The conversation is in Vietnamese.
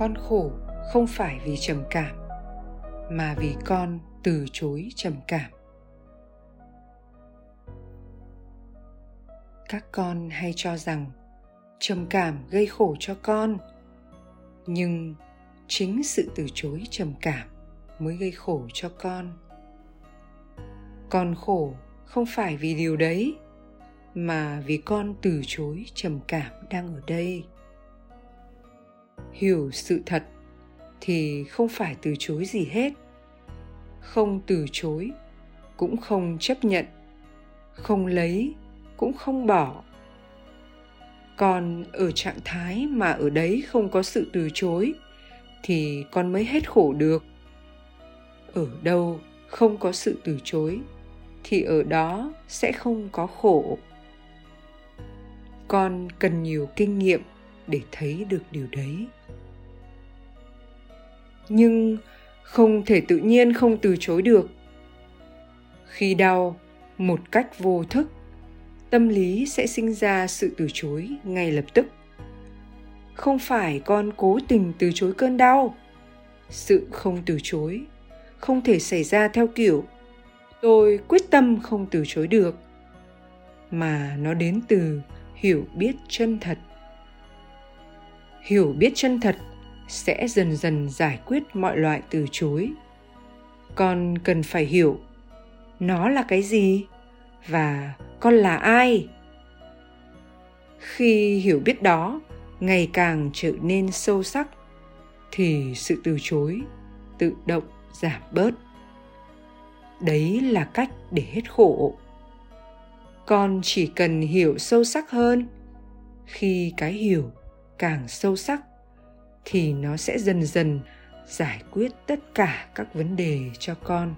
con khổ không phải vì trầm cảm, mà vì con từ chối trầm cảm. Các con hay cho rằng trầm cảm gây khổ cho con, nhưng chính sự từ chối trầm cảm mới gây khổ cho con. Con khổ không phải vì điều đấy, mà vì con từ chối trầm cảm đang ở đây hiểu sự thật thì không phải từ chối gì hết. Không từ chối cũng không chấp nhận, không lấy cũng không bỏ. Còn ở trạng thái mà ở đấy không có sự từ chối thì con mới hết khổ được. Ở đâu không có sự từ chối thì ở đó sẽ không có khổ. Con cần nhiều kinh nghiệm để thấy được điều đấy nhưng không thể tự nhiên không từ chối được. Khi đau một cách vô thức, tâm lý sẽ sinh ra sự từ chối ngay lập tức. Không phải con cố tình từ chối cơn đau. Sự không từ chối không thể xảy ra theo kiểu, tôi quyết tâm không từ chối được. Mà nó đến từ hiểu biết chân thật. Hiểu biết chân thật sẽ dần dần giải quyết mọi loại từ chối. Con cần phải hiểu, nó là cái gì và con là ai? Khi hiểu biết đó, ngày càng trở nên sâu sắc, thì sự từ chối tự động giảm bớt. Đấy là cách để hết khổ. Con chỉ cần hiểu sâu sắc hơn, khi cái hiểu càng sâu sắc thì nó sẽ dần dần giải quyết tất cả các vấn đề cho con.